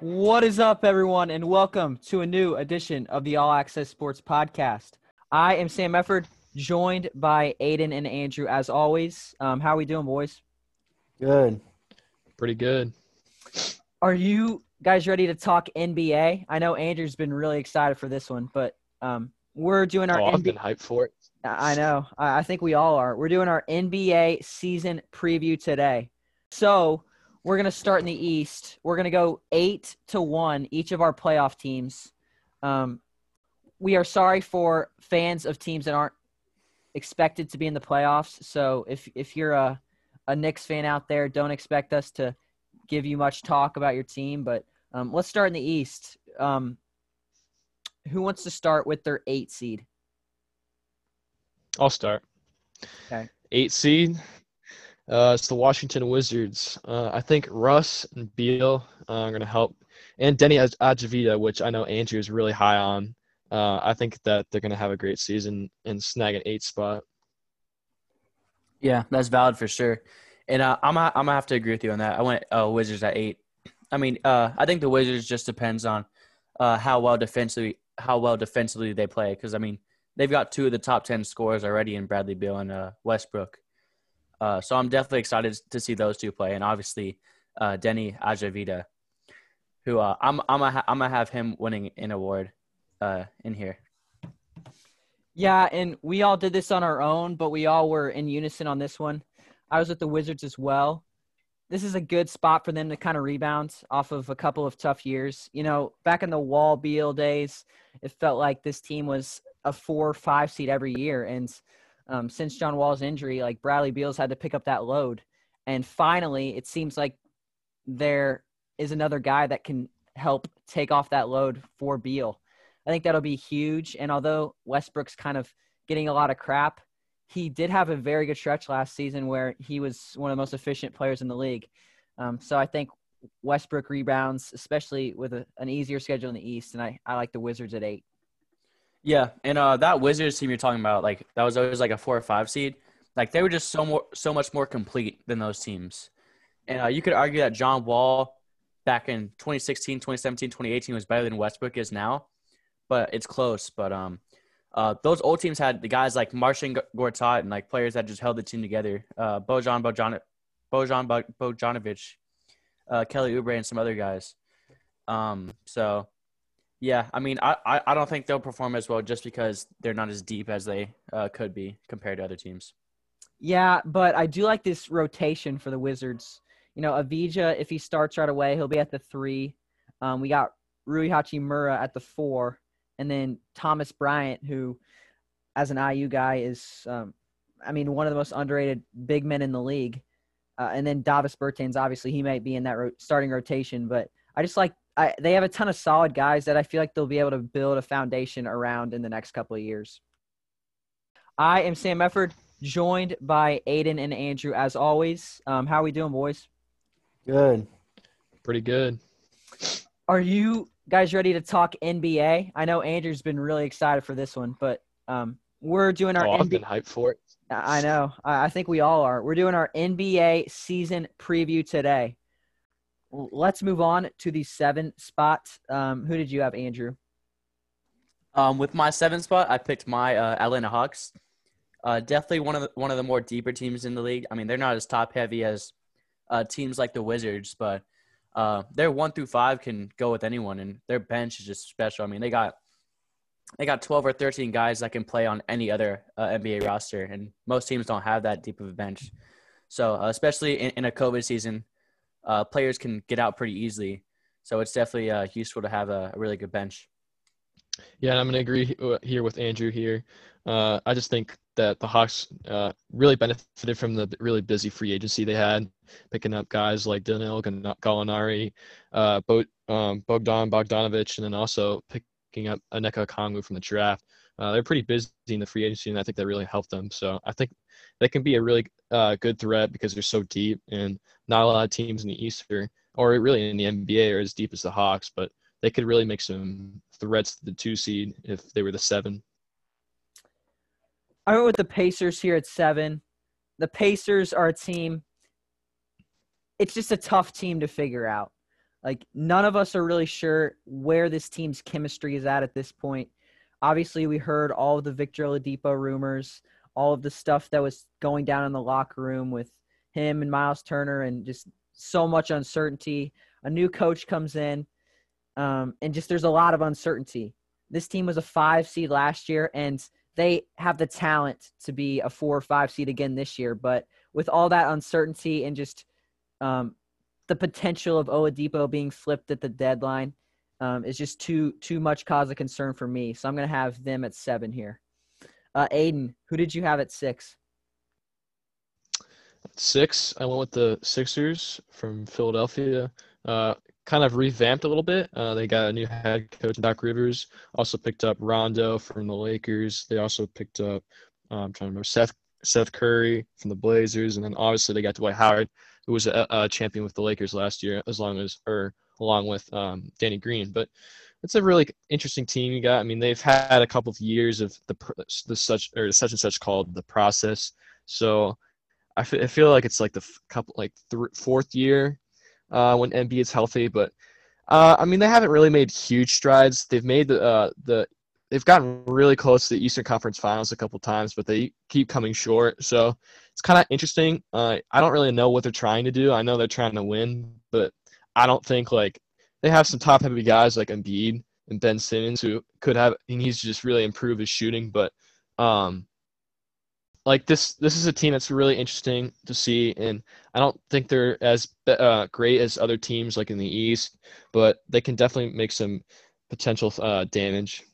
What is up, everyone, and welcome to a new edition of the All Access Sports Podcast. I am Sam Efford, joined by Aiden and Andrew, as always. Um, how are we doing, boys? Good. Pretty good. Are you guys ready to talk NBA? I know Andrew's been really excited for this one, but um, we're doing our Oh, I've NBA. been hyped for it. I know. I I think we all are. We're doing our NBA season preview today. So we're gonna start in the East. We're gonna go eight to one each of our playoff teams. Um, we are sorry for fans of teams that aren't expected to be in the playoffs. So if if you're a a Knicks fan out there, don't expect us to give you much talk about your team. But um, let's start in the East. Um, who wants to start with their eight seed? I'll start. Okay. Eight seed. Uh, it's the Washington Wizards. Uh, I think Russ and Beal uh, are going to help, and Deni Aj- Ajavita, which I know Andrew is really high on. Uh, I think that they're going to have a great season and snag an eight spot. Yeah, that's valid for sure. And uh, I'm I'm gonna have to agree with you on that. I went uh, Wizards at eight. I mean, uh, I think the Wizards just depends on uh, how well defensively how well defensively they play. Because I mean, they've got two of the top ten scorers already in Bradley Beal and Westbrook. Uh, so I'm definitely excited to see those two play, and obviously uh, Deni Ajavita, who uh, I'm I'm ha- I'm gonna have him winning an award uh, in here. Yeah, and we all did this on our own, but we all were in unison on this one. I was with the Wizards as well. This is a good spot for them to kind of rebound off of a couple of tough years. You know, back in the Wall Beal days, it felt like this team was a four, or five seed every year. And um, since John Wall's injury, like Bradley Beal's had to pick up that load. And finally, it seems like there is another guy that can help take off that load for Beal. I think that'll be huge. And although Westbrook's kind of getting a lot of crap, he did have a very good stretch last season where he was one of the most efficient players in the league. Um, so I think Westbrook rebounds, especially with a, an easier schedule in the East. And I, I like the Wizards at eight. Yeah, and uh, that Wizards team you're talking about, like that was always like a four or five seed. Like they were just so more, so much more complete than those teams. And uh, you could argue that John Wall back in 2016, 2017, 2018 was better than Westbrook is now, but it's close. But um, uh, those old teams had the guys like Marcin G- Gortat and like players that just held the team together. Uh, Bojan Bojan, Bojan Bo- Bojanovic, uh, Kelly Oubre, and some other guys. Um, so yeah, I mean, I, I, I don't think they'll perform as well just because they're not as deep as they uh, could be compared to other teams. Yeah, but I do like this rotation for the Wizards. You know, Avija, if he starts right away, he'll be at the three. Um, we got Rui Hachimura at the four, and then Thomas Bryant, who, as an IU guy, is, um, I mean, one of the most underrated big men in the league. Uh, and then Davis Bertans, obviously, he might be in that ro- starting rotation, but I just like I, they have a ton of solid guys that I feel like they'll be able to build a foundation around in the next couple of years. I am Sam Efford joined by Aiden and Andrew as always. Um, how are we doing, boys? Good. Pretty good. Are you guys ready to talk NBA? I know Andrew's been really excited for this one, but um, we're doing our Oh, I've NBA. been hyped for it. I know. I I think we all are. We're doing our NBA season preview today. Let's move on to the seven spot. Um, who did you have, Andrew? Um, with my seven spot, I picked my uh, Atlanta Hawks. Uh, definitely one of the, one of the more deeper teams in the league. I mean, they're not as top heavy as uh, teams like the Wizards, but uh, their one through five can go with anyone, and their bench is just special. I mean, they got they got twelve or thirteen guys that can play on any other uh, NBA roster, and most teams don't have that deep of a bench. So, uh, especially in, in a COVID season, uh, players can get out pretty easily. So it's definitely uh, useful to have a, a really good bench. Yeah, I'm going to agree here with Andrew here. Uh, I just think that the Hawks uh, really benefited from the really busy free agency they had, picking up guys like Gan- Gallinari, uh, Bo- um, Bogdan Bogdanovich, and then also picking up Onyeka Okongwu from the draft. Uh, they're pretty busy in the free agency, and I think that really helped them. So I think they can be a really uh, good threat because they're so deep, and not a lot of teams in the East are, or really in the NBA are as deep as the Hawks, but they could really make some threats to the two seed if they were the seven. I went with the Pacers here at seven. The Pacers are a team. It's just a tough team to figure out. Like none of us are really sure where this team's chemistry is at at this point. Obviously, we heard all of the Victor Oladipo rumors, all of the stuff that was going down in the locker room with him and Miles Turner, and just so much uncertainty. A new coach comes in, um, and just there's a lot of uncertainty. This team was a five seed last year, and they have the talent to be a four or five seed again this year. But with all that uncertainty and just um, the potential of Oladipo being flipped at the deadline um, just too too much cause of concern for me. So I'm going to have them at seven here. Uh, Aiden, who did you have at six? Six, I went with the Sixers from Philadelphia. Uh, kind of revamped a little bit. Uh, they got a new head coach, Doc Rivers. Also picked up Rondo from the Lakers. They also picked up, uh, I'm trying to remember, Seth Seth Curry from the Blazers, and then obviously they got Dwight Howard, who was a, a champion with the Lakers last year, as long as or along with um, Danny Green. But it's a really interesting team you got. I mean, they've had a couple of years of the the such or such and such called the process. So I, f- I feel like it's like the f- couple like th- fourth year uh, when Embiid is healthy, but uh, I mean they haven't really made huge strides. They've made the uh, the they've gotten really close to the Eastern Conference Finals a couple times, but they keep coming short. So it's kind of interesting. Uh, I don't really know what they're trying to do. I know they're trying to win, but I don't think like they have some top heavy guys like Embiid and Ben Simmons who could have he needs to just really improve his shooting, but um like this this is a team that's really interesting to see and I don't think they're as uh, great as other teams like in the East, but they can definitely make some potential uh, damage.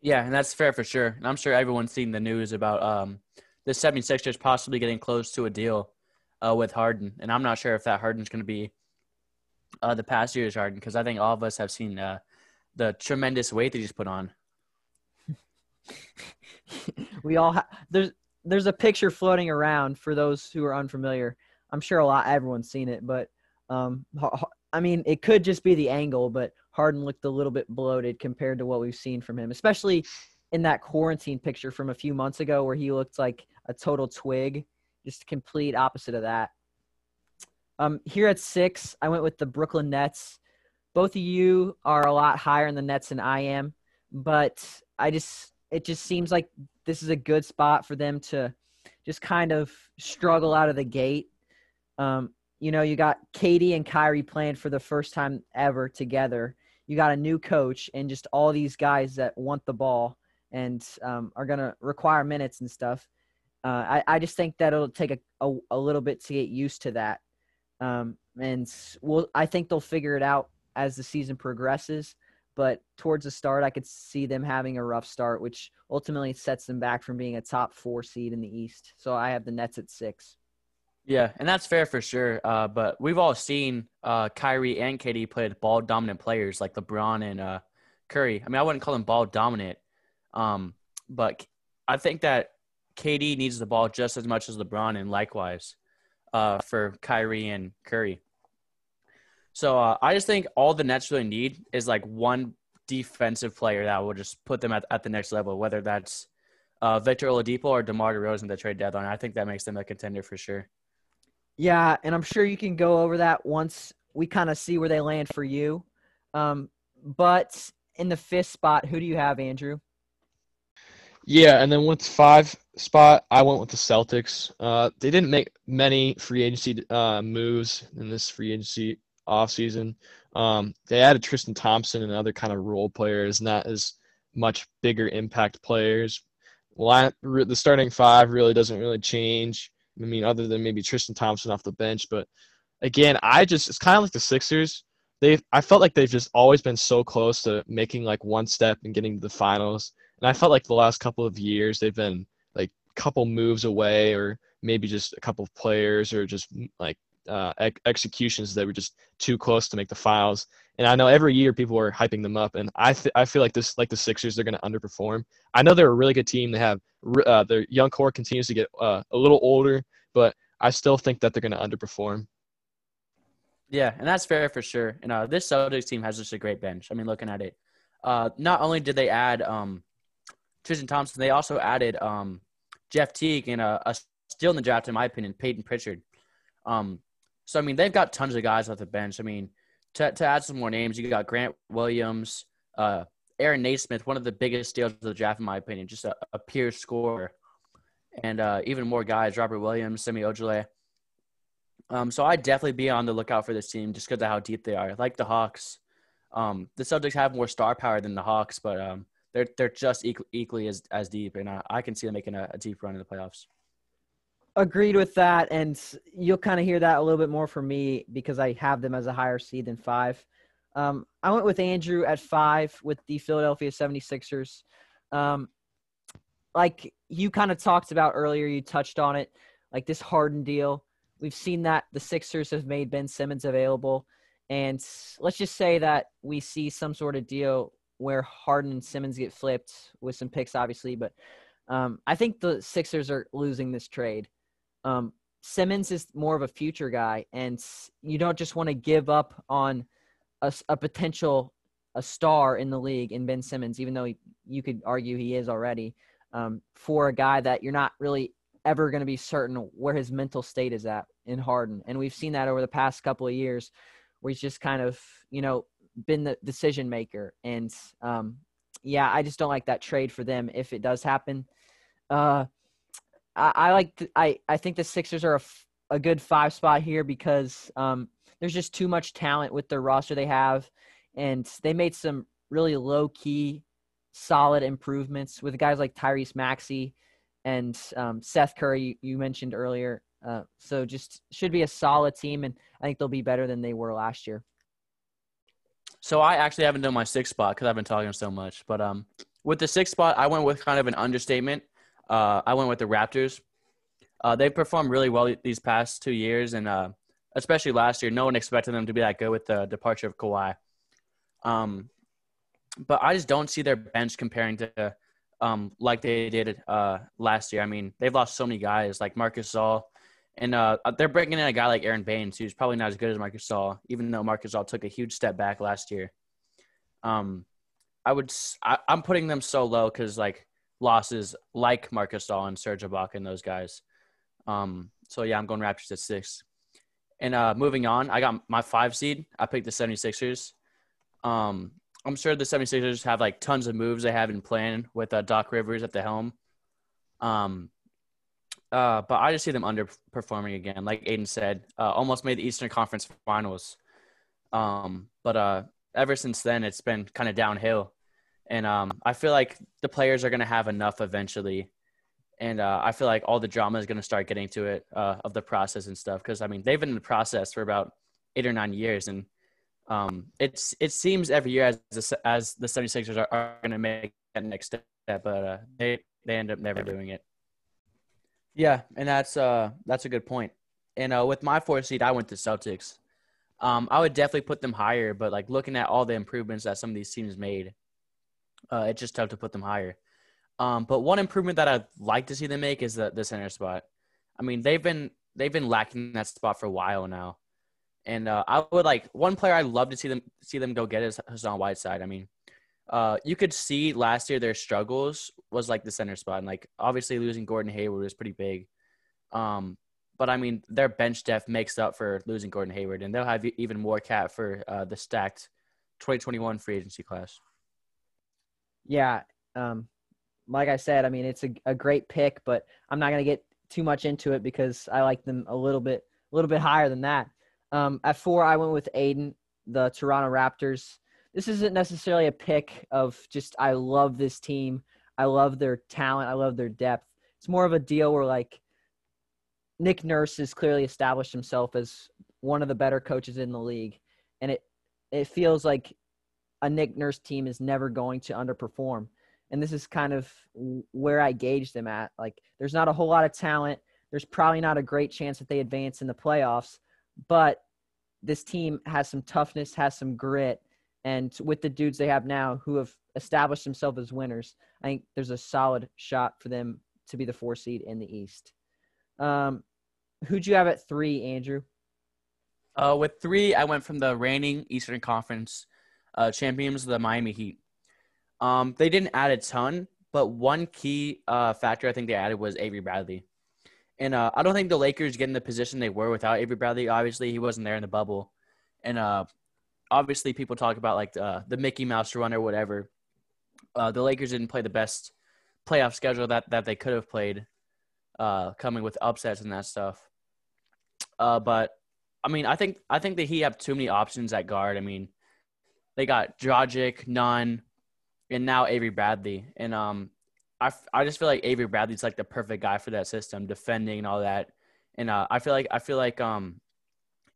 Yeah, and that's fair for sure. And I'm sure everyone's seen the news about um, the 76ers possibly getting close to a deal uh, with Harden. And I'm not sure if that Harden's going to be uh, the past year's Harden because I think all of us have seen uh, the tremendous weight that he's put on. we all ha- there's there's a picture floating around for those who are unfamiliar. I'm sure a lot everyone's seen it, but um, I mean, it could just be the angle, but Harden looked a little bit bloated compared to what we've seen from him, especially in that quarantine picture from a few months ago where he looked like a total twig, just complete opposite of that. Um, here at six, I went with the Brooklyn Nets. Both of you are a lot higher in the Nets than I am, but I just it just seems like this is a good spot for them to just kind of struggle out of the gate. Um, you know, you got KD and Kyrie playing for the first time ever together. You got a new coach and just all these guys that want the ball and um, are going to require minutes and stuff. Uh, I, I just think that it'll take a, a, a, little bit to get used to that. Um, and we'll, I think they'll figure it out as the season progresses but towards the start, I could see them having a rough start, which ultimately sets them back from being a top four seed in the East. So I have the Nets at six. Yeah, and that's fair for sure. Uh, but we've all seen uh, Kyrie and KD play ball dominant players like LeBron and uh, Curry. I mean, I wouldn't call them ball dominant, um, but I think that KD needs the ball just as much as LeBron, and likewise uh, for Kyrie and Curry. So uh, I just think all the Nets really need is like one defensive player that will just put them at, at the next level, whether that's uh, Victor Oladipo or DeMar DeRozan the trade deadline. I think that makes them a contender for sure. Yeah, and I'm sure you can go over that once we kind of see where they land for you. Um, but in the fifth spot, who do you have, Andrew? Yeah, and then with five spot, I went with the Celtics. Uh, they didn't make many free agency uh, moves in this free agency offseason. Um, they added Tristan Thompson and other kind of role players, not as much bigger impact players. The starting five really doesn't really change. I mean, other than maybe Tristan Thompson off the bench, but again, I just it's kind of like the Sixers. They I felt like they've just always been so close to making like one step and getting to the finals, and I felt like the last couple of years they've been like a couple moves away, or maybe just a couple of players, or just like uh, ex- executions that were just too close to make the files. And I know every year people are hyping them up, and I th- I feel like this like the Sixers they're going to underperform. I know they're a really good team. They have uh, their young core continues to get uh, a little older, but I still think that they're going to underperform. Yeah, and that's fair for sure. And uh, this Celtics team has just a great bench. I mean, looking at it, uh, not only did they add um, Tristan Thompson, they also added um, Jeff Teague and a, a steal in the draft, in my opinion, Payton Pritchard. Um, So I mean, they've got tons of guys off the bench. I mean, to to add some more names, you got Grant Williams, uh, Aaron Nesmith, one of the biggest steals of the draft in my opinion, just a, a pure scorer, and uh, even more guys, Robert Williams, Semi Ojeleye. Um, so I'd definitely be on the lookout for this team just because of how deep they are. Like the Hawks, um, the Celtics have more star power than the Hawks, but um, they're they're just equally, as as deep, and I, I can see them making a, a deep run in the playoffs. Agreed with that, and you'll kind of hear that a little bit more from me because I have them as a higher seed than five. Um, I went with Andrew at five with the Philadelphia 76ers. Um, like you kind of talked about earlier, you touched on it, like this Harden deal. We've seen that the Sixers have made Ben Simmons available. And let's just say that we see some sort of deal where Harden and Simmons get flipped with some picks, obviously. But um, I think the Sixers are losing this trade. Um, Simmons is more of a future guy, and you don't just want to give up on a, a, potential a star in the league in Ben Simmons, even though he, you could argue he is already, um, for a guy that you're not really ever going to be certain where his mental state is at in Harden. And we've seen that over the past couple of years where he's just kind of, you know, been the decision maker. And um, yeah, I just don't like that trade for them if it does happen. Uh, I, I like, th- I, I think the Sixers are a, f- a good five spot here because um, there's just too much talent with their roster they have. And they made some really low key, solid improvements with guys like Tyrese Maxey and um, Seth Curry, you mentioned earlier. Uh, so just should be a solid team, and I think they'll be better than they were last year. So I actually haven't done my sixth spot because I've been talking so much. But um, with the sixth spot, I went with kind of an understatement. Uh, I went with the Raptors. Uh, they've performed really well these past two years, and uh, especially last year, no one expected them to be that good with the departure of Kawhi. Um, but I just don't see their bench comparing to um, like they did uh, last year. I mean, they've lost so many guys like Marcus Gasol, and uh, they're bringing in a guy like Aron Baynes, who's probably not as good as Marc Gasol, even though Marc Gasol took a huge step back last year. Um, I would I, am putting them so low because like losses like Marc Gasol and Serge Ibaka and those guys. Um, so yeah, I'm going Raptors at six. And uh, moving on, I got my five seed. I picked the 76ers. Um, I'm sure the 76ers have like tons of moves they have in plan with uh, Doc Rivers at the helm. Um, uh, but I just see them underperforming again. Like Aiden said, uh, almost made the Eastern Conference Finals. Um, but uh, ever since then, it's been kind of downhill. And um, I feel like the players are going to have enough eventually. And uh, I feel like all the drama is going to start getting to it uh, of the process and stuff. Because, I mean, they've been in the process for about eight or nine years. And um, it's it seems every year as the, as the 76ers are, are going to make that next step, but uh, they they end up never doing it. Yeah, and that's uh that's a good point. And uh, with my four seed, I went to Celtics. Um, I would definitely put them higher, but like looking at all the improvements that some of these teams made, uh, it's just tough to put them higher. Um, but one improvement that I'd like to see them make is the the center spot. I mean, they've been they've been lacking that spot for a while now. And uh, I would like one player I'd love to see them see them go get is Hassan Whiteside. I mean, uh, you could see last year their struggles was like the center spot, and like obviously losing Gordon Hayward was pretty big. Um, but I mean, their bench depth makes up for losing Gordon Hayward, and they'll have even more cap for uh, the stacked 2021 free agency class. Yeah, um, like I said, I mean it's a, a great pick, but I'm not gonna get too much into it because I like them a little bit a little bit higher than that. Um, at four, I went with Aiden, the Toronto Raptors. This isn't necessarily a pick of just I love this team. I love their talent. I love their depth. It's more of a deal where like Nick Nurse has clearly established himself as one of the better coaches in the league, and it it feels like a Nick Nurse team is never going to underperform. And this is kind of where I gauge them at. Like, there's not a whole lot of talent. There's probably not a great chance that they advance in the playoffs, but this team has some toughness, has some grit, and with the dudes they have now who have established themselves as winners, I think there's a solid shot for them to be the four seed in the East. Um, who'd you have at three, Andrew? Uh, with three, I went from the reigning Eastern Conference uh, champions, the Miami Heat. Um, they didn't add a ton, but one key uh, factor I think they added was Avery Bradley. And uh, I don't think the Lakers get in the position they were without Avery Bradley. Obviously, he wasn't there in the bubble, and uh, obviously people talk about like the, the Mickey Mouse run or whatever. Uh, the Lakers didn't play the best playoff schedule that that they could have played, uh, coming with upsets and that stuff. Uh, but I mean, I think I think that he have too many options at guard. I mean, they got Dragic, Nunn, and now Avery Bradley, and um, I, I just feel like Avery Bradley's like the perfect guy for that system, defending and all that. And uh, I feel like I feel like um,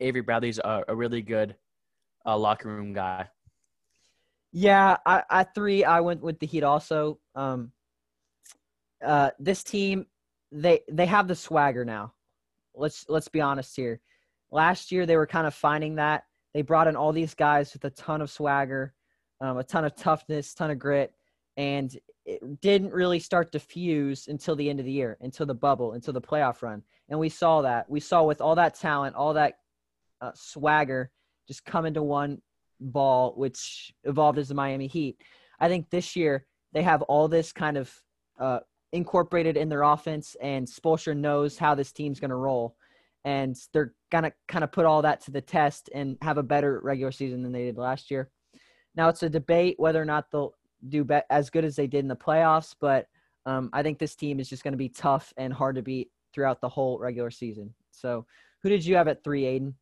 Avery Bradley's a, a really good uh, locker room guy. Yeah, I, at three, I went with the Heat also. Um, uh, this team, they they have the swagger now. Let's let's be honest here. Last year, they were kind of finding that. They brought in all these guys with a ton of swagger, um, a ton of toughness, ton of grit, and it didn't really start to fuse until the end of the year, until the bubble, until the playoff run. And we saw that. We saw with all that talent, all that uh, swagger just come into one ball, which evolved as the Miami Heat. I think this year they have all this kind of uh, incorporated in their offense, and Spoelstra knows how this team's going to roll. And they're going to kind of put all that to the test and have a better regular season than they did last year. Now, it's a debate whether or not they'll do be- as good as they did in the playoffs, but um, I think this team is just going to be tough and hard to beat throughout the whole regular season. So, who did you have at three, Aiden?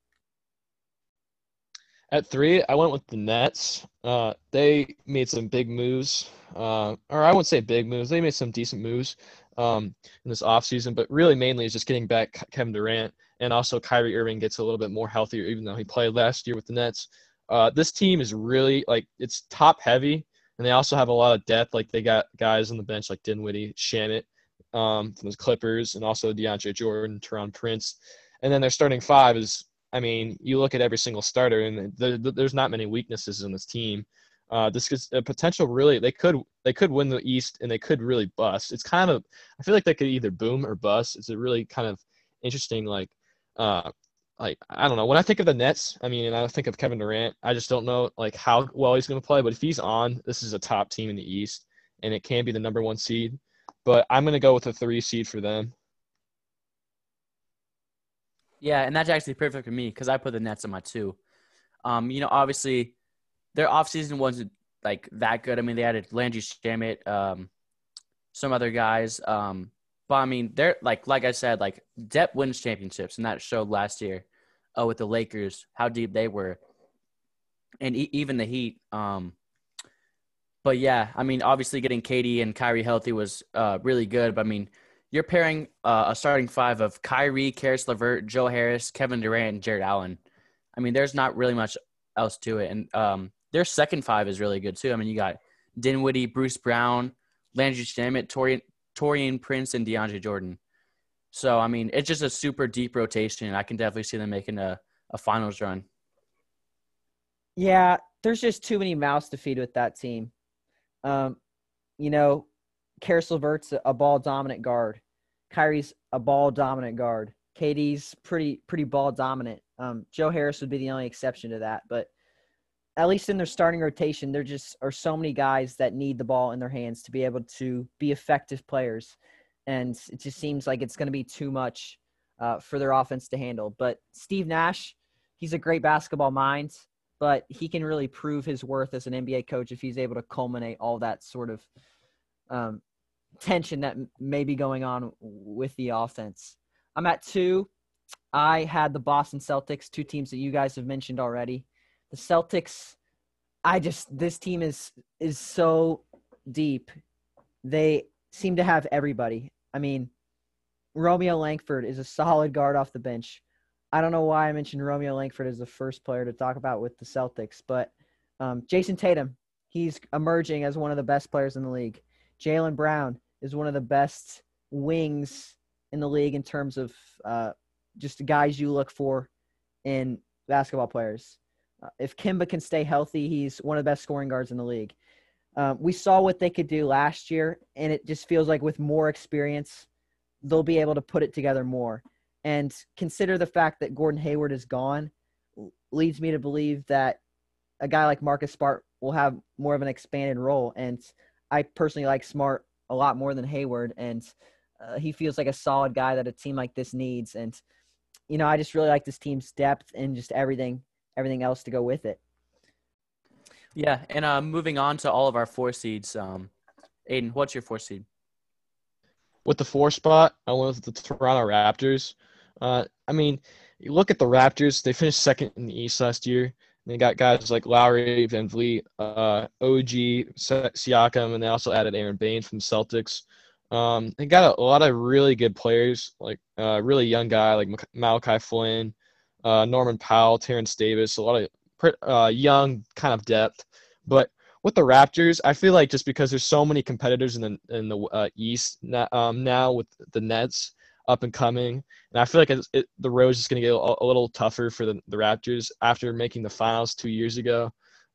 At three, I went with the Nets. Uh, they made some big moves, uh, or I won't say big moves. They made some decent moves um, in this offseason, but really mainly is just getting back Kevin Durant and also Kyrie Irving gets a little bit more healthier, even though he played last year with the Nets. Uh, this team is really like it's top heavy, and they also have a lot of depth. Like they got guys on the bench like Dinwiddie, Shamet um, from the Clippers, and also DeAndre Jordan, Taurean Prince. And then their starting five is, I mean, you look at every single starter, and the, the, there's not many weaknesses in this team. Uh, this is a potential really they could they could win the East and they could really bust. It's kind of I feel like they could either boom or bust. It's a really kind of interesting like uh like I don't know. When I think of the Nets, I mean, and I think of Kevin Durant, I just don't know like how well he's going to play. But if he's on, this is a top team in the East, and it can be the number one seed. But I'm going to go with a three seed for them. Yeah, and that's actually perfect for me because I put the Nets on my two. Um, you know, obviously, their offseason wasn't like that good. I mean, they added Landry Shamet, um, some other guys. Um, but I mean, they're like like I said, like depth wins championships, and that showed last year uh, with the Lakers how deep they were, and e- even the Heat. Um, but yeah, I mean, obviously getting KD and Kyrie healthy was uh, really good. But I mean, you're pairing uh, a starting five of Kyrie, Caris LeVert, Joe Harris, Kevin Durant, and Jarrett Allen. I mean, there's not really much else to it, and um, their second five is really good too. I mean, you got Dinwiddie, Bruce Brown, Landry Shamet, Torian, Taurean Prince and DeAndre Jordan. So I mean, it's just a super deep rotation. I can definitely see them making a, a finals run. Yeah, there's just too many mouths to feed with that team. Um, you know, Caris LeVert's a ball dominant guard. Kyrie's a ball dominant guard. KD's pretty pretty ball dominant. Um, Joe Harris would be the only exception to that, but at least in their starting rotation, there just are so many guys that need the ball in their hands to be able to be effective players. And it just seems like it's going to be too much uh, for their offense to handle. But Steve Nash, he's a great basketball mind, but he can really prove his worth as an NBA coach if he's able to culminate all that sort of um, tension that may be going on with the offense. I'm at two. I had the Boston Celtics, two teams that you guys have mentioned already the Celtics, I just this team is is so deep. They seem to have everybody. I mean, Romeo Langford is a solid guard off the bench. I don't know why I mentioned Romeo Langford as the first player to talk about with the Celtics, but um, Jayson Tatum, he's emerging as one of the best players in the league. Jaylen Brown is one of the best wings in the league in terms of uh, just the guys you look for in basketball players. Uh, if Kemba can stay healthy, he's one of the best scoring guards in the league. Um, we saw what they could do last year, and it just feels like with more experience, they'll be able to put it together more. And consider the fact that Gordon Hayward is gone leads me to believe that a guy like Marcus Smart will have more of an expanded role. And I personally like Smart a lot more than Hayward. And uh, he feels like a solid guy that a team like this needs. And you know, I just really like this team's depth and just everything everything else to go with it. Yeah, and uh, moving on to all of our four seeds. Um, Aiden, what's your four seed? With the four spot, I went with the Toronto Raptors. Uh, I mean, you look at the Raptors; they finished second in the East last year. They got guys like Lowry, VanVleet, uh, OG, Siakam, and they also added Aron Baynes from Celtics. Um, they got a, a, lot of really good players, like a uh, really young guy like Malachi Flynn, uh, Norman Powell, Terence Davis, a lot of uh, young kind of depth. But with the Raptors, I feel like just because there's so many competitors in the in the uh, East um, now with the Nets up and coming, and I feel like it, it, the road is just going to get a, a, little tougher for the, the Raptors after making the finals two years ago.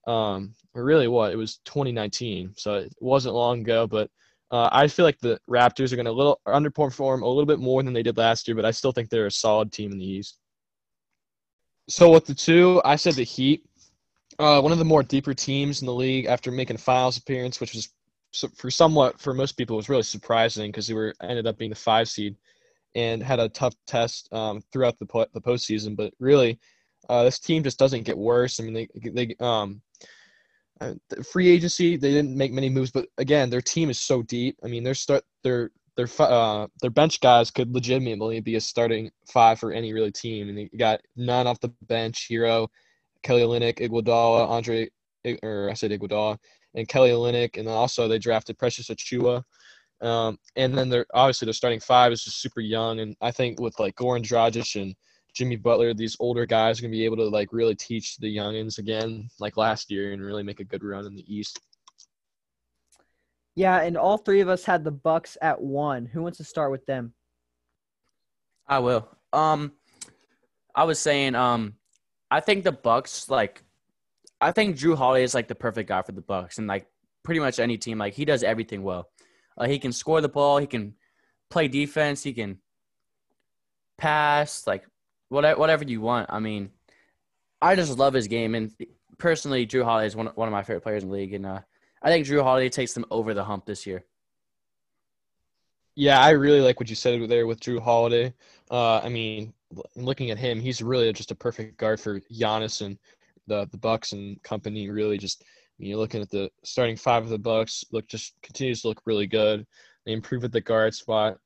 Um, really, what it was 2019, so it wasn't long ago, but uh, I feel like the Raptors are going to little underperform a little bit more than they did last year, but I still think they're a solid team in the East. So with the two, I said the Heat, uh, one of the more deeper teams in the league after making finals appearance, which was for somewhat for most people was really surprising because they were ended up being the five seed and had a tough test um, throughout the the postseason. But really, uh, this team just doesn't get worse. I mean, they they um uh, free agency, they didn't make many moves, but again, their team is so deep. I mean, their start their their uh their bench guys could legitimately be a starting five for any really team, and you got Nunn off the bench. Herro, Kelly Olynyk, Iguodala, Andre, or I said Iguodala, and Kelly Olynyk, and also they drafted Precious Achiuwa. Um, and then they're obviously their starting five is just super young, and I think with like Goran Dragic and Jimmy Butler, these older guys are gonna be able to like really teach the youngins again, like last year, and really make a good run in the East. Yeah, and all three of us had the Bucks at one. Who wants to start with them? I will. Um, I was saying, um, I think the Bucks like, I think Jrue Holiday is like the perfect guy for the Bucks, and like pretty much any team, like he does everything well. Uh, he can score the ball, he can play defense, he can pass, like whatever whatever you want. I mean, I just love his game, and personally, Jrue Holiday is one one of my favorite players in the league, and uh, I think Jrue Holiday takes them over the hump this year. Yeah, I really like what you said there with Jrue Holiday. Uh, I mean, looking at him, he's really just a perfect guard for Giannis and the the Bucks and company. Really, just you're looking at the starting five of the Bucks. Look, just continues to look really good. They improve at the guard spot.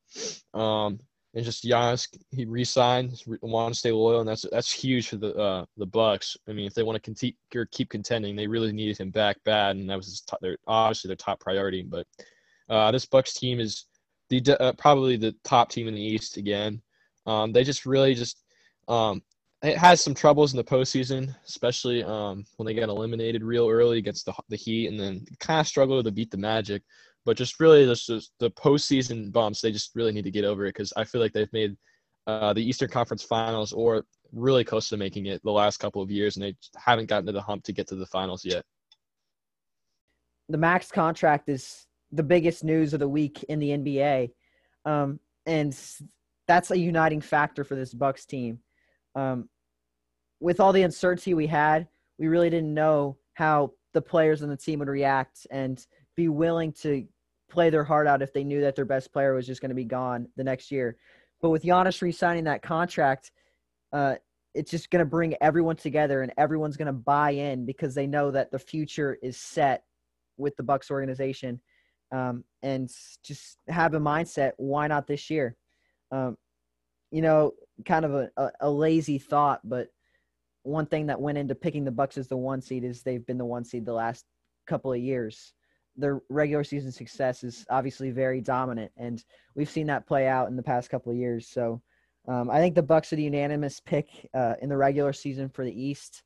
Um, and just Giannis, he re-signed, want to stay loyal, and that's that's huge for the uh, the Bucks. I mean, if they want to compete or keep contending, they really needed him back bad, and that was their obviously their top priority. But uh, this Bucks team is the uh, probably the top team in the East again. Um, they just really just um, it has some troubles in the postseason, especially um, when they got eliminated real early against the the Heat, and then kind of struggled to beat the Magic. But just really, just, just the postseason bumps, they just really need to get over it because I feel like they've made uh, the Eastern Conference Finals or really close to making it the last couple of years, and they haven't gotten to the hump to get to the finals yet. The max contract is the biggest news of the week in the NBA, um, and that's a uniting factor for this Bucks team. Um, with all the uncertainty we had, we really didn't know how the players on the team would react and be willing to play their heart out if they knew that their best player was just going to be gone the next year. But with Giannis re-signing that contract, uh, it's just going to bring everyone together, and everyone's going to buy in because they know that the future is set with the Bucks organization, um, and just have a mindset. Why not this year? Um, you know, kind of a, a, a lazy thought, but one thing that went into picking the Bucks as the one seed is they've been the one seed the last couple of years their regular season success is obviously very dominant, and we've seen that play out in the past couple of years. So um, I think the Bucks are the unanimous pick uh, in the regular season for the East.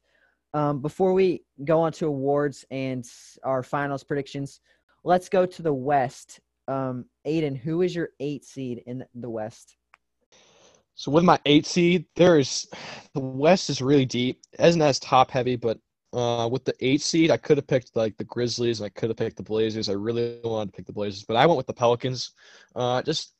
Um, before we go on to awards and our finals predictions, let's go to the West. Um, Aiden, who is your eight seed in the West? So with my eight seed, there's the West is really deep. It isn't as top heavy, but uh, with the eight seed, I could have picked like the Grizzlies. I could have picked the Blazers. I really wanted to pick the Blazers, but I went with the Pelicans. Uh, just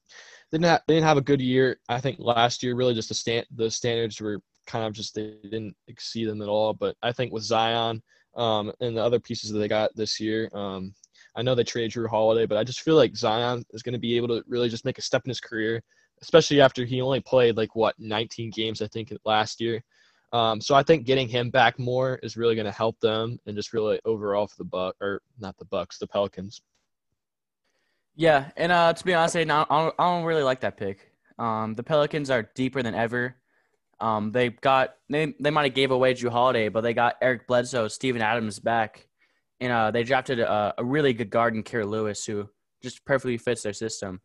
didn't have, didn't have a good year. I think last year really just the stand the standards were kind of just they didn't exceed them at all. But I think with Zion um, and the other pieces that they got this year, um, I know they traded Jrue Holiday, but I just feel like Zion is going to be able to really just make a step in his career, especially after he only played like what 19 games I think last year. Um, so I think getting him back more is really going to help them and just really overall for the Buck or not the Bucks, the Pelicans. Yeah, and uh, to be honest, I don't, I don't really like that pick. Um, the Pelicans are deeper than ever. Um, they got they they might have gave away Jrue Holiday, but they got Eric Bledsoe, Steven Adams back, and uh, they drafted a, a really good guard in Kira Lewis, who just perfectly fits their system.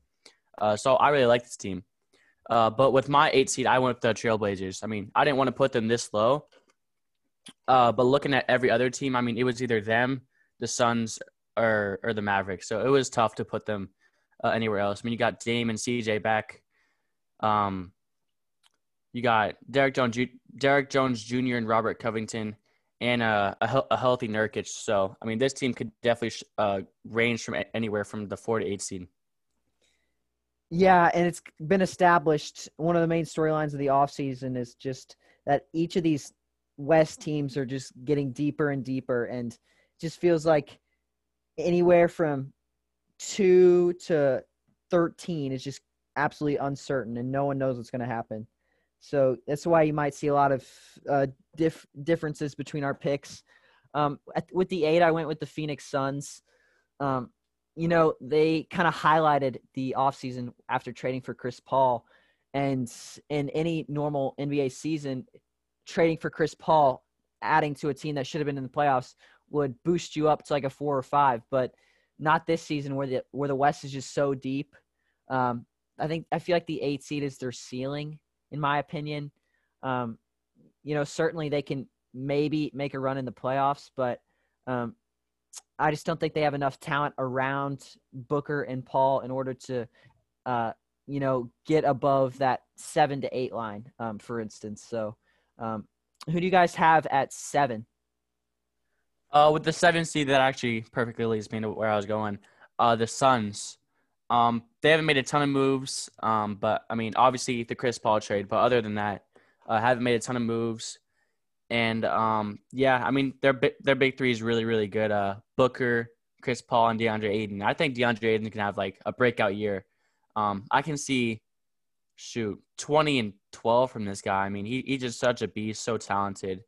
Uh, so I really like this team. Uh, but with my eight seed, I went with the Trailblazers. I mean, I didn't want to put them this low. Uh, but looking at every other team, I mean, it was either them, the Suns, or or the Mavericks. So it was tough to put them uh, anywhere else. I mean, you got Dame and CJ back. Um, you got Derrick Jones, Derrick Jones Jr. and Robert Covington, and uh, a, a healthy Nurkic. So I mean, this team could definitely uh, range from anywhere from the four to eight seed. Yeah, and it's been established. One of the main storylines of the offseason is just that each of these West teams are just getting deeper and deeper, and just feels like anywhere from two to 13 is just absolutely uncertain, and no one knows what's going to happen. So that's why you might see a lot of uh, dif- differences between our picks. Um, at, with the eight, I went with the Phoenix Suns. Um, you know, they kind of highlighted the offseason after trading for Chris Paul. And in any normal NBA season, trading for Chris Paul, adding to a team that should have been in the playoffs, would boost you up to like a four or five. But not this season where the where the West is just so deep. Um, I think I feel like the eight seed is their ceiling, in my opinion. Um, you know, certainly they can maybe make a run in the playoffs, but um, I just don't think they have enough talent around Booker and Paul in order to, uh, you know, get above that seven to eight line, um, for instance. So, um, who do you guys have at seven? Uh, with the seven seed, that actually perfectly leads me to where I was going. Uh, the Suns. Um, they haven't made a ton of moves. Um, but I mean, obviously the Chris Paul trade. But other than that, uh, haven't made a ton of moves. And um, yeah, I mean their their big three is really really good. Uh, Booker, Chris Paul, and DeAndre Ayton. I think DeAndre Ayton can have like a breakout year. Um, I can see, shoot, twenty and twelve from this guy. I mean, he he's just such a beast, so talented.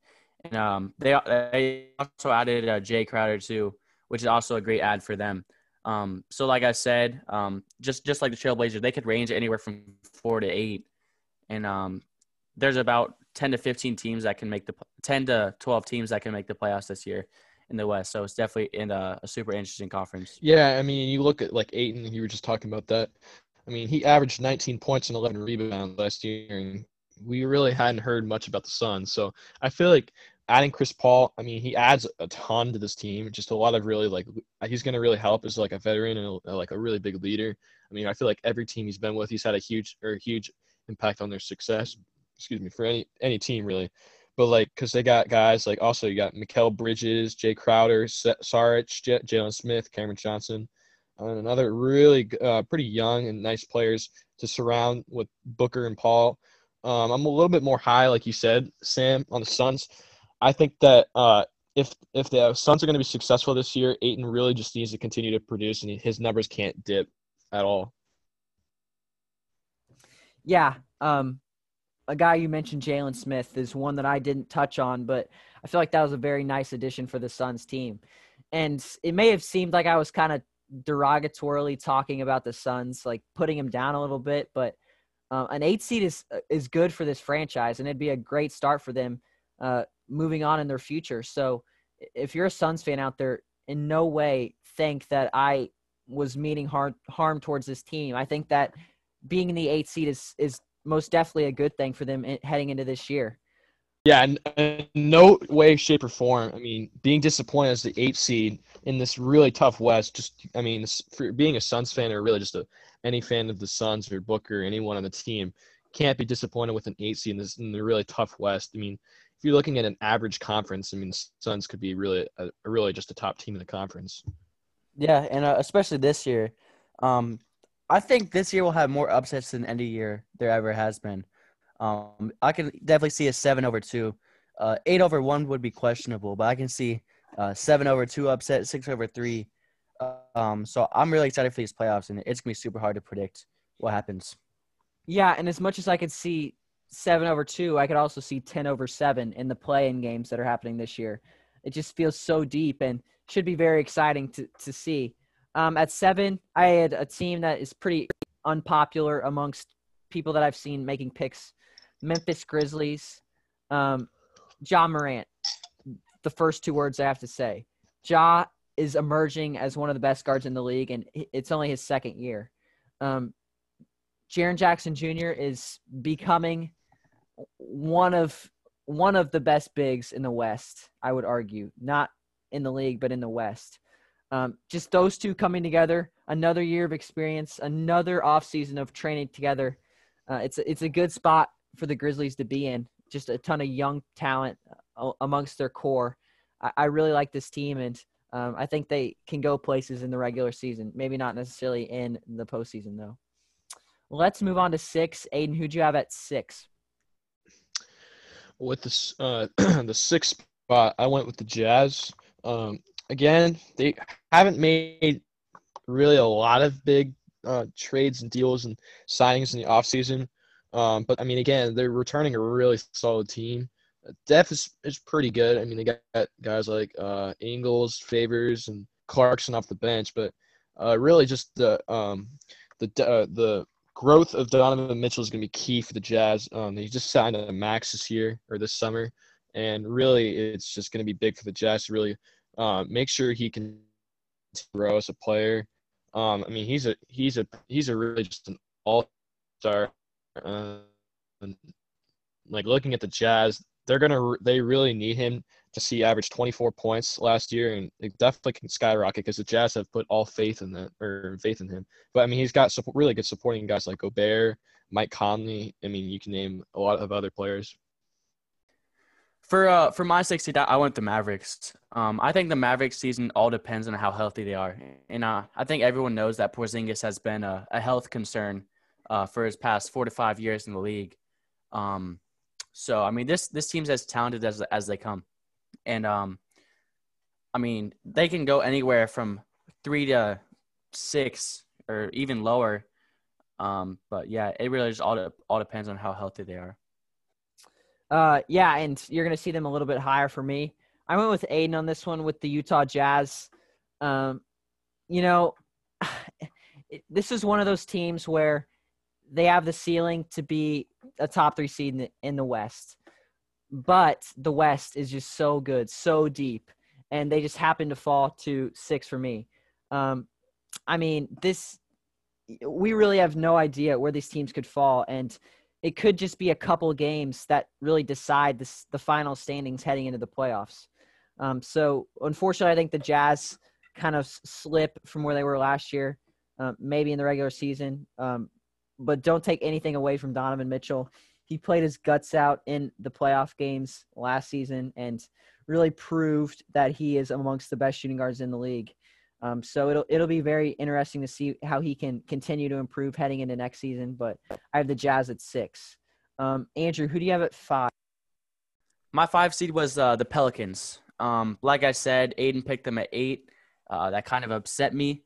And um, they they also added uh, Jae Crowder too, which is also a great ad for them. Um, so like I said, um, just just like the Trailblazers, they could range anywhere from four to eight, and um, there's about 10 to 15 teams that can make the 10 to 12 teams that can make the playoffs this year in the West. So it's definitely in a, a super interesting conference. Yeah, I mean, you look at like Ayton. You were just talking about that. I mean, he averaged 19 points and 11 rebounds last year, and we really hadn't heard much about the Suns. So I feel like adding Chris Paul, I mean, he adds a ton to this team. Just a lot of really like he's going to really help as like a veteran and a, like a really big leader. I mean, I feel like every team he's been with, he's had a huge or a huge impact on their success excuse me, for any any team really. But like, cause they got guys like also you got Mikal Bridges, Jae Crowder, Saric, J- Jalen Smith, Cameron Johnson, and another really uh, pretty young and nice players to surround with Booker and Paul. Um, I'm a little bit more high, like you said, Sam, on the Suns. I think that uh, if if the Suns are going to be successful this year, Ayton really just needs to continue to produce, and his numbers can't dip at all. Yeah, um, a guy you mentioned, Jalen Smith, is one that I didn't touch on, but I feel like that was a very nice addition for the Suns team. And it may have seemed like I was kind of derogatorily talking about the Suns, like putting them down a little bit, but uh, an eight seed is is good for this franchise, and it'd be a great start for them uh, moving on in their future. So, if you're a Suns fan out there, in no way think that I was meaning harm harm towards this team. I think that being in the eight seed is is most definitely a good thing for them heading into this year. Yeah, in, no way, shape, or form. I mean, being disappointed as the eighth seed in this really tough West. Just, I mean, for being a Suns fan or really just a any fan of the Suns or Booker, or anyone on the team, can't be disappointed with an eight seed in this in the really tough West. I mean, if you're looking at an average conference, I mean, Suns could be really, a, really just a top team in the conference. Yeah, and uh, especially this year, um, I think this year will have more upsets than any year there ever has been. Um, I can definitely see a seven over two. Uh, eight over one would be questionable, but I can see uh, seven over two upset, six over three. Um, so I'm really excited for these playoffs, and it's gonna be super hard to predict what happens. Yeah, and as much as I could see seven over two, I could also see ten over seven in the play-in games that are happening this year. It just feels so deep and should be very exciting to to see. Um, at seven, I had a team that is pretty unpopular amongst people that I've seen making picks. Memphis Grizzlies, um, Ja Morant. The first two words I have to say. Ja is emerging as one of the best guards in the league, and it's only his second year. Um, Jaren Jackson Jr. is becoming one of one of the best bigs in the West. I would argue, not in the league, but in the West. Um, just those two coming together, another year of experience, another offseason of training together. Uh, it's it's a good spot for the Grizzlies to be in. Just a ton of young talent uh, amongst their core. I, I really like this team, and um, I think they can go places in the regular season. Maybe not necessarily in the postseason, though. Let's move on to six. Aiden, who'd you have at six? With this, uh, the sixth spot, I went with the Jazz. Um, again, they haven't made really a lot of big uh, trades and deals and signings in the offseason. Um, but I mean, again, they're returning a really solid team. Depth is, is pretty good. I mean, they got guys like uh, Ingles, Favors, and Clarkson off the bench, but uh, really just the um, the uh, the growth of Donovan Mitchell is going to be key for the Jazz. Um, he just signed a max this year or this summer, and really, it's just going to be big for the Jazz really uh, make sure he can grow as a player. Um, I mean, he's a he's a he's a really just an all star. Uh, like looking at the Jazz, they're gonna they really need him to see average 24 points last year, and it definitely can skyrocket because the Jazz have put all faith in that or faith in him. But I mean, he's got really good supporting guys like Gobert, Mike Conley. I mean, you can name a lot of other players. For uh for my 60, I went the Mavericks. Um, I think the Mavericks season all depends on how healthy they are, and uh, I think everyone knows that Porzingis has been a, a health concern uh, for his past four to five years in the league. Um, so I mean, this this team's as talented as as they come, and um, I mean they can go anywhere from three to six or even lower. Um, but yeah, it really just all all depends on how healthy they are. Uh, yeah, and you're gonna see them a little bit higher for me. I went with Aiden on this one with the Utah Jazz. Um, you know, this is one of those teams where they have the ceiling to be a top three seed in the, in the West, but the West is just so good, so deep, and they just happen to fall to six for me. Um, I mean, this we really have no idea where these teams could fall, and it could just be a couple games that really decide this, the final standings heading into the playoffs. Um, so, unfortunately, I think the Jazz kind of slip from where they were last year, uh, maybe in the regular season. Um, but don't take anything away from Donovan Mitchell. He played his guts out in the playoff games last season and really proved that he is amongst the best shooting guards in the league. Um, so it'll it'll be very interesting to see how he can continue to improve heading into next season. But I have the Jazz at six. Um, Andrew, who do you have at five? My five seed was uh, the Pelicans. Um, like I said, Aiden picked them at eight. Uh, that kind of upset me.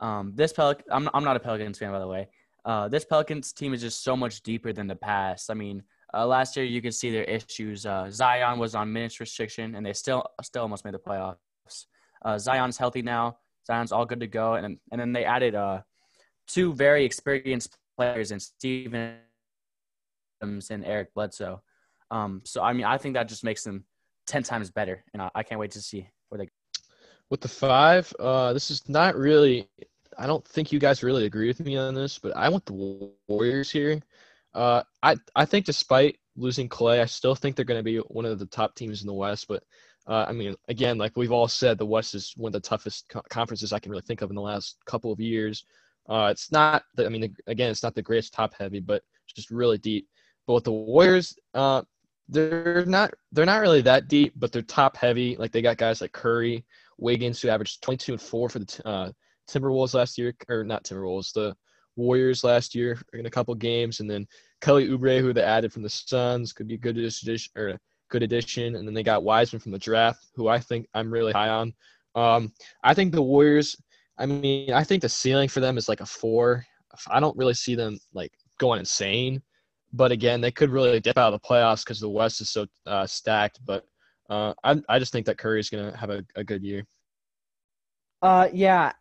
Um, this Pelic, I'm I'm not a Pelicans fan by the way. Uh, this Pelicans team is just so much deeper than the past. I mean, uh, last year you could see their issues. Uh, Zion was on minutes restriction, and they still still almost made the playoffs. Uh, Zion's healthy now. Zion's all good to go, and and then they added uh, two very experienced players in Steven Adams and Eric Bledsoe. Um, so I mean, I think that just makes them ten times better, and I, I can't wait to see where they. Go. With the five, uh, this is not really I don't think you guys really agree with me on this, but I want the Warriors here. Uh, I I think despite losing Clay, I still think they're going to be one of the top teams in the West. But uh, I mean, again, like we've all said, the West is one of the toughest co- conferences I can really think of in the last couple of years. Uh, it's not, the, I mean, again, it's not the greatest top heavy, but just really deep. But with the Warriors, uh, they're not they're not really that deep, but they're top heavy. Like they got guys like Curry, Wiggins, who averaged 22 and four for the uh, Timberwolves last year, or not Timberwolves, the Warriors last year in a couple games, and then Kelly Oubre, who they added from the Suns, could be good addition or good addition, and then they got Wiseman from the draft, who I think I'm really high on. Um, I think the Warriors. I mean, I think the ceiling for them is like a four. I don't really see them like going insane, but again, they could really dip out of the playoffs because the West is so uh, stacked. But uh, I I just think that Curry is gonna have a, a good year. Uh, yeah,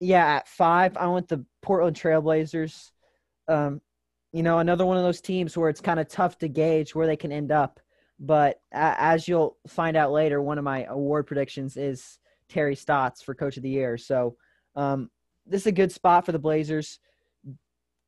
yeah. At five, I went the Portland Trailblazers. Um, you know, another one of those teams where it's kind of tough to gauge where they can end up. But as you'll find out later, one of my award predictions is Terry Stotts for Coach of the Year. So um, this is a good spot for the Blazers.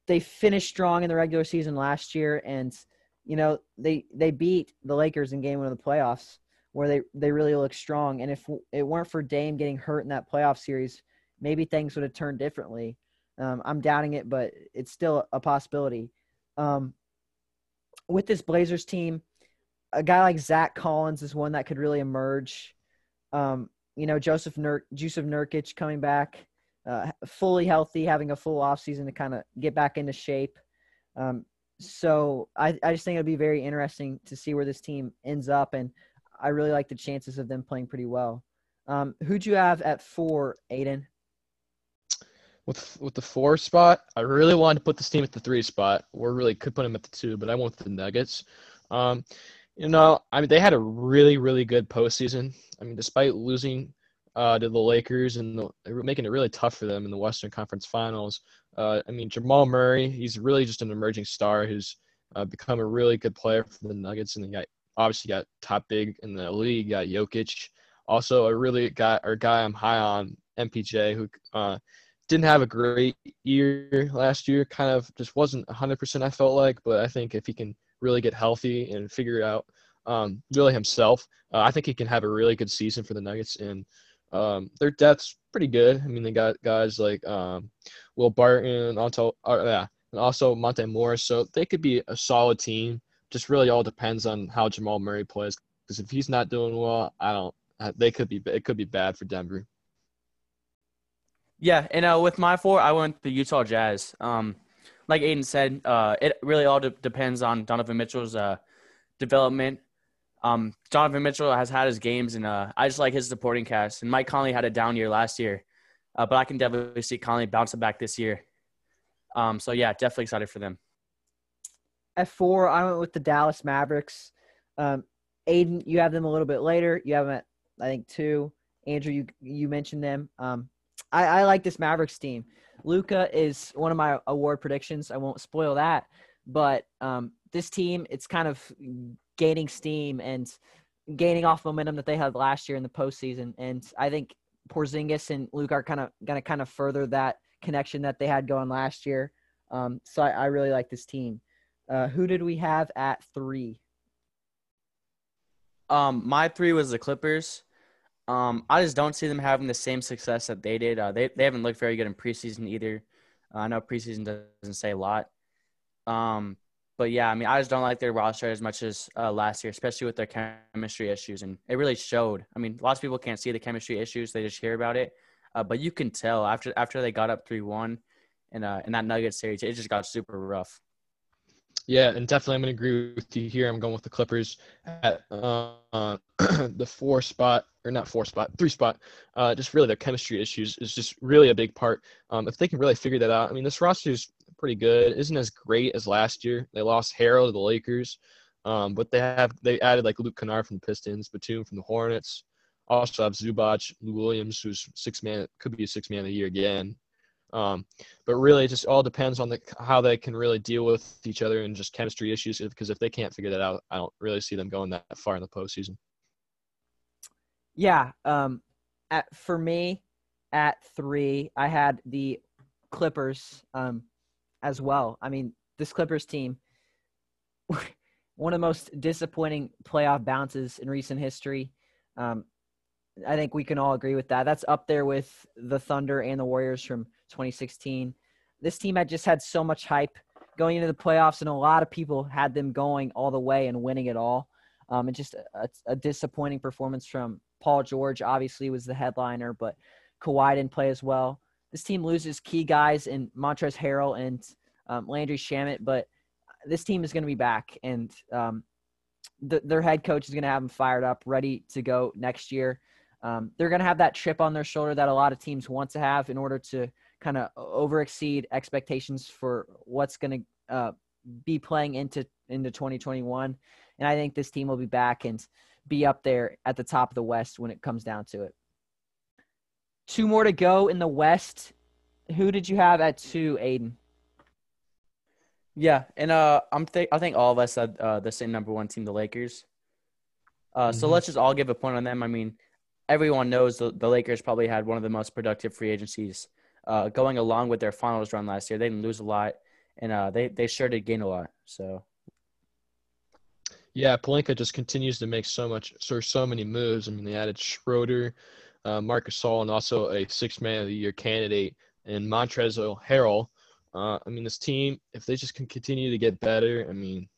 They finished strong in the regular season last year, and you know they they beat the Lakers in Game One of the playoffs, where they they really look strong. And if it weren't for Dame getting hurt in that playoff series, maybe things would have turned differently. Um, I'm doubting it, but it's still a possibility. Um, with this Blazers team, a guy like Zach Collins is one that could really emerge. Um, you know, Joseph Nur- Jusuf Nurkic coming back, uh, fully healthy, having a full offseason to kind of get back into shape. Um, so I, I just think it'll be very interesting to see where this team ends up, and I really like the chances of them playing pretty well. Um, who'd you have at four, Aiden? with with the four spot, I really wanted to put this team at the three spot, or really could put them at the two, but I went with the Nuggets. Um, you know, I mean, they had a really really good postseason. I mean, despite losing uh, to the Lakers and the, making it really tough for them in the Western Conference Finals. Uh, I mean, Jamal Murray, he's really just an emerging star who's uh, become a really good player for the Nuggets, and they got obviously got top big in the league, got Jokic. Also, a really guy or guy I'm high on, MPJ, who uh, didn't have a great year last year. Kind of just wasn't 100%. I felt like, but I think if he can really get healthy and figure it out um, really himself, uh, I think he can have a really good season for the Nuggets. And um, their depth's pretty good. I mean, they got guys like um, Will Barton, uh, yeah, and also Monte Morris. So they could be a solid team. Just really all depends on how Jamal Murray plays. Because if he's not doing well, I don't. They could be. It could be bad for Denver. Yeah, and uh, with my four, I went the Utah Jazz. Um, like Aiden said, uh, it really all de- depends on Donovan Mitchell's uh, development. Um, Donovan Mitchell has had his games, and uh, I just like his supporting cast. And Mike Conley had a down year last year, uh, but I can definitely see Conley bouncing back this year. Um, so yeah, definitely excited for them. At four, I went with the Dallas Mavericks. Um, Aiden, you have them a little bit later. You have them at I think two. Andrew, you you mentioned them. Um, I, I like this Mavericks team. Luka is one of my award predictions. I won't spoil that, but um, this team it's kind of gaining steam and gaining off momentum that they had last year in the postseason. And I think Porzingis and Luke are kind of going to kind of further that connection that they had going last year. Um, so I, I, really like this team. Uh, who did we have at three? Um, my three was the Clippers. Um, I just don't see them having the same success that they did. Uh, they they haven't looked very good in preseason either. Uh, I know preseason doesn't say a lot. Um, but yeah, I mean, I just don't like their roster as much as uh, last year, especially with their chemistry issues, and it really showed. I mean, lots of people can't see the chemistry issues; they just hear about it. Uh, but you can tell after after they got up three one, in uh in that Nugget series, it just got super rough. Yeah, and definitely I'm going to agree with you here. I'm going with the Clippers at uh, the four spot, or not four spot, three spot. Uh, just really their chemistry issues is just really a big part. Um, if they can really figure that out, I mean, this roster is pretty good. Isn't as great as last year. They lost Harrell to the Lakers, um, but they have they added like Luke Kennard from the Pistons, Batum from the Hornets. Also have Zubac, Lou Williams, who's six man, could be a six man of the year again. Um, but really, it just all depends on the how they can really deal with each other and just chemistry issues. Because if they can't figure that out, I don't really see them going that far in the postseason. Yeah, um, at for me, at three, I had the Clippers um, as well. I mean, this Clippers team, one of the most disappointing playoff bounces in recent history. Um, I think we can all agree with that. That's up there with the Thunder and the Warriors from 2016. This team had just had so much hype going into the playoffs, and a lot of people had them going all the way and winning it all. Um, and just a, a disappointing performance from Paul George. Obviously, was the headliner, but Kawhi didn't play as well. This team loses key guys in Montrezl Harrell and um, Landry Shamet, but this team is going to be back, and um, the, their head coach is going to have them fired up, ready to go next year. Um, they're going to have that chip on their shoulder that a lot of teams want to have in order to kind of over exceed expectations for what's going to uh, be playing into into 2021. And I think this team will be back and be up there at the top of the West when it comes down to it. Two more to go in the West. Who did you have at two, Aiden? Yeah, and uh, I'm th- I think all of us had uh, the same number one team, the Lakers. Uh, mm-hmm. So let's just all give a point on them. I mean, everyone knows the, the Lakers probably had one of the most productive free agencies uh, going along with their finals run last year. They didn't lose a lot, and uh, they they sure did gain a lot. So. Yeah, Pelinka just continues to make so much, so so many moves. I mean, they added Schroeder, uh, Marc Gasol, and also a six man of the year candidate and Montrezl Harrell. Uh, I mean, this team, if they just can continue to get better, I mean,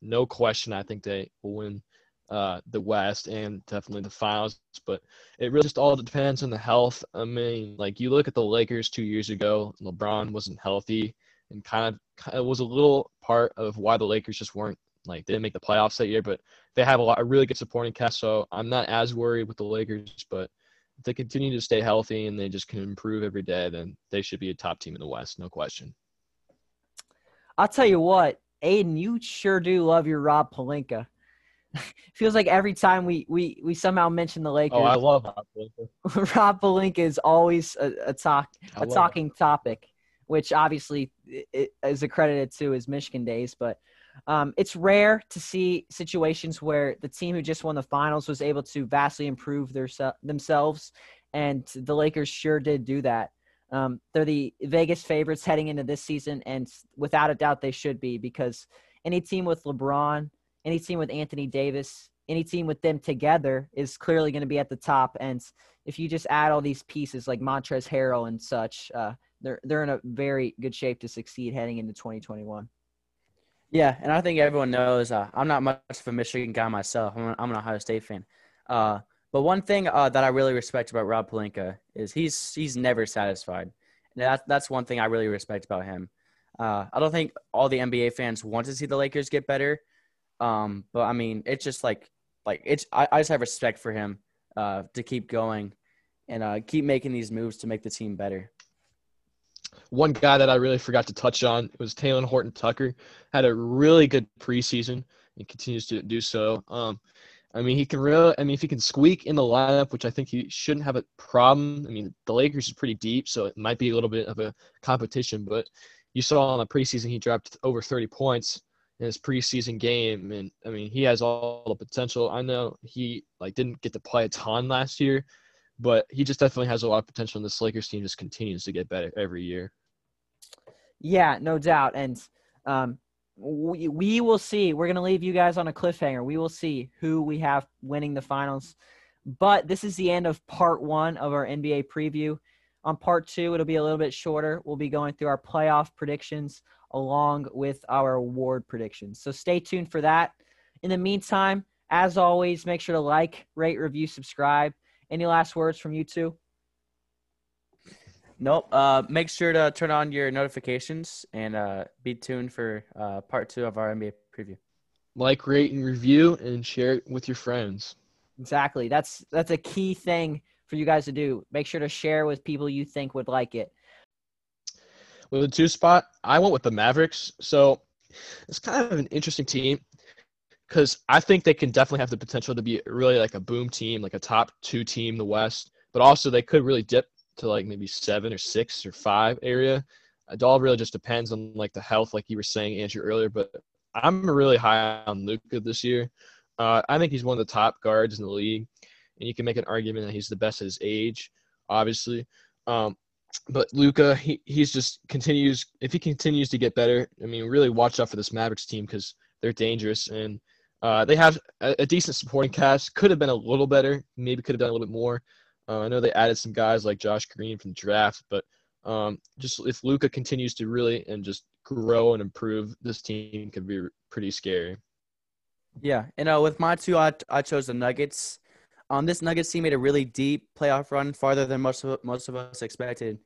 no question, I think they will win uh, the West and definitely the finals. But it really just all depends on the health. I mean, like you look at the Lakers two years ago, LeBron wasn't healthy and kind of, kind of was a little part of why the Lakers just weren't like they didn't make the playoffs that year. But they have a lot, a really good supporting cast, so I'm not as worried with the Lakers. But if they continue to stay healthy and they just can improve every day, then they should be a top team in the West, no question. I'll tell you what, Aiden, you sure do love your Rob Pelinka. Feels like every time we we we somehow mention the Lakers. Oh, I love Rob Pelinka. Rob is always a, a talk a talking it. topic, which obviously is accredited to his Michigan days, but um, it's rare to see situations where the team who just won the finals was able to vastly improve their themselves, and the Lakers sure did do that. Um, they're the Vegas favorites heading into this season, and without a doubt, they should be because any team with LeBron, any team with Anthony Davis, any team with them together is clearly going to be at the top. And if you just add all these pieces like Montrezl Harrell and such, uh, they're they're in a very good shape to succeed heading into 2021. Yeah, and I think everyone knows uh, I'm not much of a Michigan guy myself. I'm, I'm an Ohio State fan. Uh, but one thing uh, that I really respect about Rob Pelinka is he's he's never satisfied. And that's that's one thing I really respect about him. Uh, I don't think all the NBA fans want to see the Lakers get better, um, but I mean it's just like like it's I, I just have respect for him uh, to keep going and uh, keep making these moves to make the team better. One guy that I really forgot to touch on was Talen Horton Tucker. Had a really good preseason and continues to do so. Um, I mean, he can really. I mean, if he can squeak in the lineup, which I think he shouldn't have a problem. I mean, the Lakers is pretty deep, so it might be a little bit of a competition. But you saw on the preseason he dropped over 30 points in his preseason game, and I mean, he has all the potential. I know he like didn't get to play a ton last year, but he just definitely has a lot of potential. And this Lakers team just continues to get better every year. Yeah, no doubt. And um, we, we will see. We're going to leave you guys on a cliffhanger. We will see who we have winning the finals. But this is the end of part one of our NBA preview. On part two, it'll be a little bit shorter. We'll be going through our playoff predictions along with our award predictions. So stay tuned for that. In the meantime, as always, make sure to like, rate, review, subscribe. Any last words from you two? Nope. Uh, make sure to turn on your notifications and uh, be tuned for uh, part two of our NBA preview. Like, rate, and review, and share it with your friends. Exactly. That's that's a key thing for you guys to do. Make sure to share with people you think would like it. With the two spot, I went with the Mavericks. So it's kind of an interesting team because I think they can definitely have the potential to be really like a boom team, like a top two team in the West. But also they could really dip to like maybe seven or six or five area. It all really just depends on like the health, like you were saying, Andrew earlier. But I'm really high on Luka this year. Uh, I think he's one of the top guards in the league, and you can make an argument that he's the best at his age, obviously. Um, but Luka, he he's just continues. If he continues to get better, I mean, really watch out for this Mavericks team because they're dangerous and uh, they have a, a, decent supporting cast. Could have been a little better. Maybe could have done a little bit more. Uh, I know they added some guys like Josh Green from the draft, but um, just if Luka continues to really and just grow and improve, this team could be pretty scary. Yeah, and uh, with my two, I, I chose the Nuggets. Um, this Nuggets team made a really deep playoff run, farther than most of most of us expected.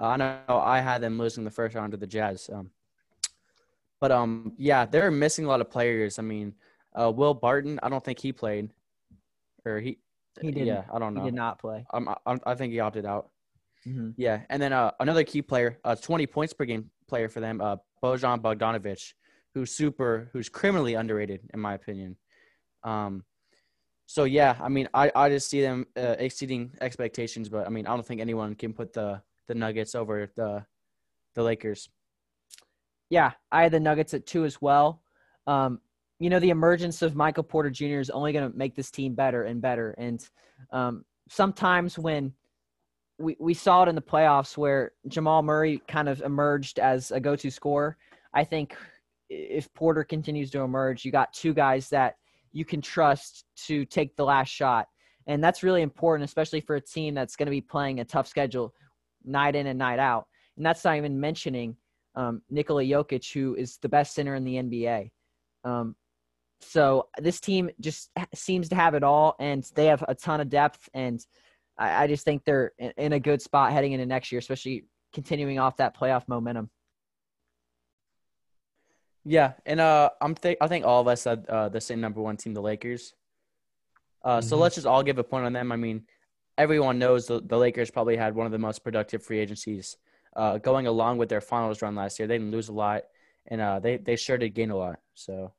Uh, I know I had them losing the first round to the Jazz. Um, but um, yeah, they're missing a lot of players. I mean, uh, Will Barton, I don't think he played, or he He didn't. Yeah, I don't know. He did not play. I'm, I think he opted out. hmm Yeah, and then uh, another key player, a 20 points per game player for them, uh, Bojan Bogdanovic, who's super, who's criminally underrated in my opinion. Um, so yeah, I mean, I, I just see them uh, exceeding expectations, but I mean, I don't think anyone can put the the Nuggets over the the Lakers. Yeah, I had the Nuggets at two as well. Um, you know, the emergence of Michael Porter Jr. is only going to make this team better and better. And um, sometimes when we, we saw it in the playoffs where Jamal Murray kind of emerged as a go to scorer, I think if Porter continues to emerge, you got two guys that you can trust to take the last shot. And that's really important, especially for a team that's going to be playing a tough schedule night in and night out. And that's not even mentioning um, Nikola Jokic, who is the best center in the NBA. Um, so this team just seems to have it all, and they have a ton of depth. And I, I just think they're in, in a good spot heading into next year, especially continuing off that playoff momentum. Yeah, and uh, I'm think I think all of us had uh, the same number one team, the Lakers. Uh, so Mhm. let's just all give a point on them. I mean, everyone knows the, the Lakers probably had one of the most productive free agencies, uh, going along with their finals run last year. They didn't lose a lot, and uh, they they sure did gain a lot. So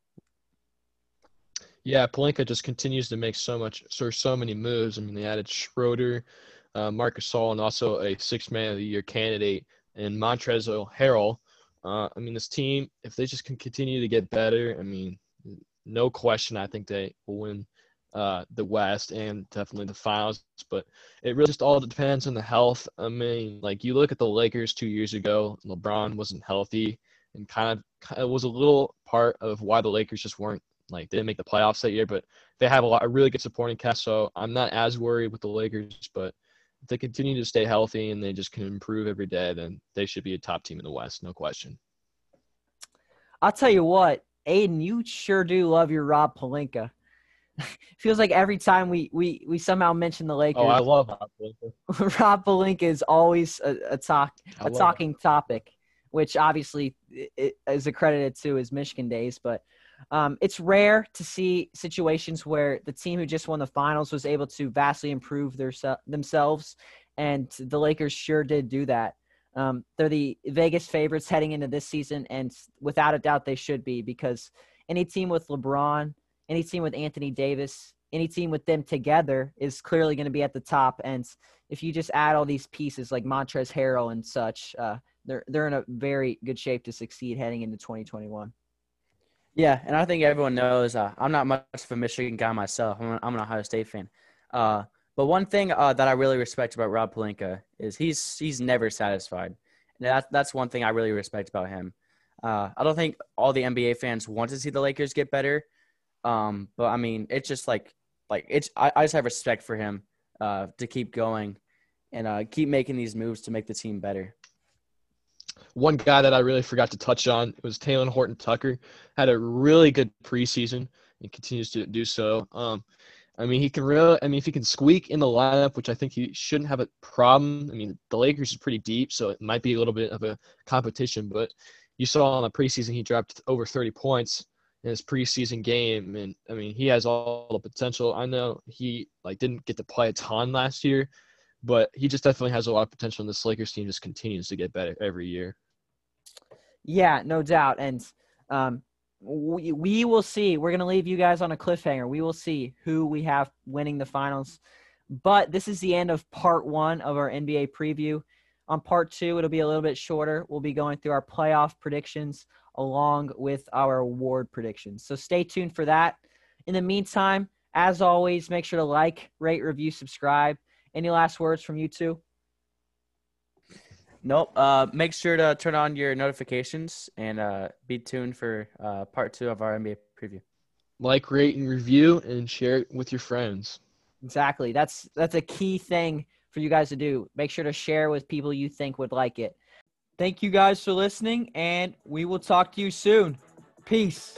Yeah, Pelinka just continues to make so much, so so many moves. I mean, they added Schroeder, uh, Marcus Gasol, and also a six man of the year candidate and Montrezl Harrell. Uh, I mean, this team, if they just can continue to get better, I mean, no question, I think they will win uh, the West and definitely the finals. But it really just all depends on the health. I mean, like you look at the Lakers two years ago, LeBron wasn't healthy, and kind of, was a little part of why the Lakers just weren't like they didn't make the playoffs that year. But they have a lot, a really good supporting cast, so I'm not as worried with the Lakers. But if they continue to stay healthy and they just can improve every day, then they should be a top team in the West, no question. I'll tell you what, Aiden, you sure do love your Rob Pelinka. Feels like every time we we we somehow mention the Lakers, Oh, I love Rob Pelinka. Rob Pelinka is always a, a talk a it. talking topic, which obviously is accredited to his Michigan days. But um, it's rare to see situations where the team who just won the finals was able to vastly improve their themselves, and the Lakers sure did do that. Um, they're the Vegas favorites heading into this season, and without a doubt, they should be because any team with LeBron, any team with Anthony Davis, any team with them together is clearly going to be at the top. And if you just add all these pieces like Montrezl Harrell and such, uh, they're they're in a very good shape to succeed heading into 2021. Yeah, and I think everyone knows uh, I'm not much of a Michigan guy myself. I'm, a, I'm an Ohio State fan. Uh, but one thing uh, that I really respect about Rob Pelinka is he's he's never satisfied. And that's that's one thing I really respect about him. Uh, I don't think all the NBA fans want to see the Lakers get better, um, but I mean it's just like like it's I, I just have respect for him uh, to keep going and uh, keep making these moves to make the team better. One guy that I really forgot to touch on was Talen Horton Tucker. Had a really good preseason and continues to do so. Um, I mean, he can really. I mean, if he can squeak in the lineup, which I think he shouldn't have a problem. I mean, the Lakers is pretty deep, so it might be a little bit of a competition. But you saw in the preseason he dropped over 30 points in his preseason game, and I mean, he has all the potential. I know he like didn't get to play a ton last year, but he just definitely has a lot of potential. And this Lakers team just continues to get better every year. Yeah, no doubt. And um, we, we will see. We're going to leave you guys on a cliffhanger. We will see who we have winning the finals. But this is the end of part one of our NBA preview. On part two, it'll be a little bit shorter. We'll be going through our playoff predictions along with our award predictions. So stay tuned for that. In the meantime, as always, make sure to like, rate, review, subscribe. Any last words from you two? Nope. Uh, make sure to turn on your notifications and uh, be tuned for uh, part two of our NBA preview. Like, rate, and review, and share it with your friends. Exactly. That's that's a key thing for you guys to do. Make sure to share with people you think would like it. Thank you guys for listening and we will talk to you soon. Peace.